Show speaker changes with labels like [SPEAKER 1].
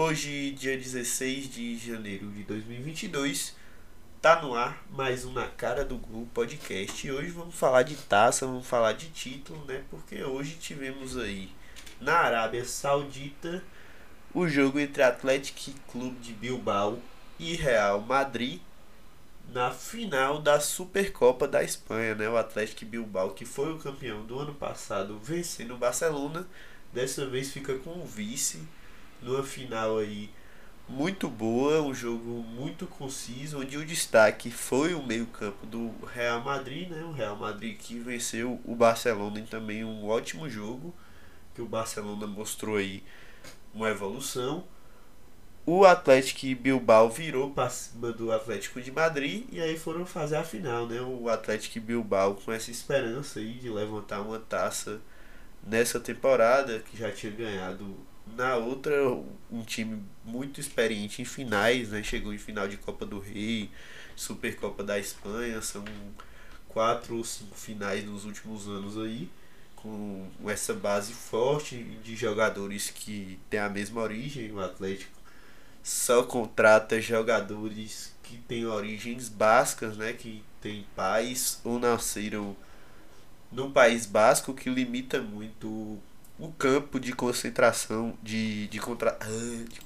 [SPEAKER 1] Hoje, dia 16 de janeiro de 2022, tá no ar mais um Na Cara do Gol podcast. E hoje vamos falar de taça, vamos falar de título, né? Porque hoje tivemos aí na Arábia Saudita o jogo entre Atlético Clube de Bilbao e Real Madrid na final da Supercopa da Espanha, né? O Atlético Bilbao, que foi o campeão do ano passado, vencendo o Barcelona, dessa vez fica com o vice numa final aí muito boa, um jogo muito conciso, onde o destaque foi o meio-campo do Real Madrid, né? O Real Madrid que venceu o Barcelona em também um ótimo jogo, que o Barcelona mostrou aí uma evolução o Atlético Bilbao virou para cima do Atlético de Madrid e aí foram fazer a final, né? O Atlético Bilbao com essa esperança aí de levantar uma taça nessa temporada que já tinha ganhado na outra um time muito experiente em finais, né? Chegou em final de Copa do Rei, Supercopa da Espanha, são quatro ou cinco finais nos últimos anos aí com essa base forte de jogadores que têm a mesma origem, o Atlético só contrata jogadores que têm origens bascas, né, que têm pais ou nasceram no País Basco, que limita muito o campo de concentração, de, de, contra, ah, de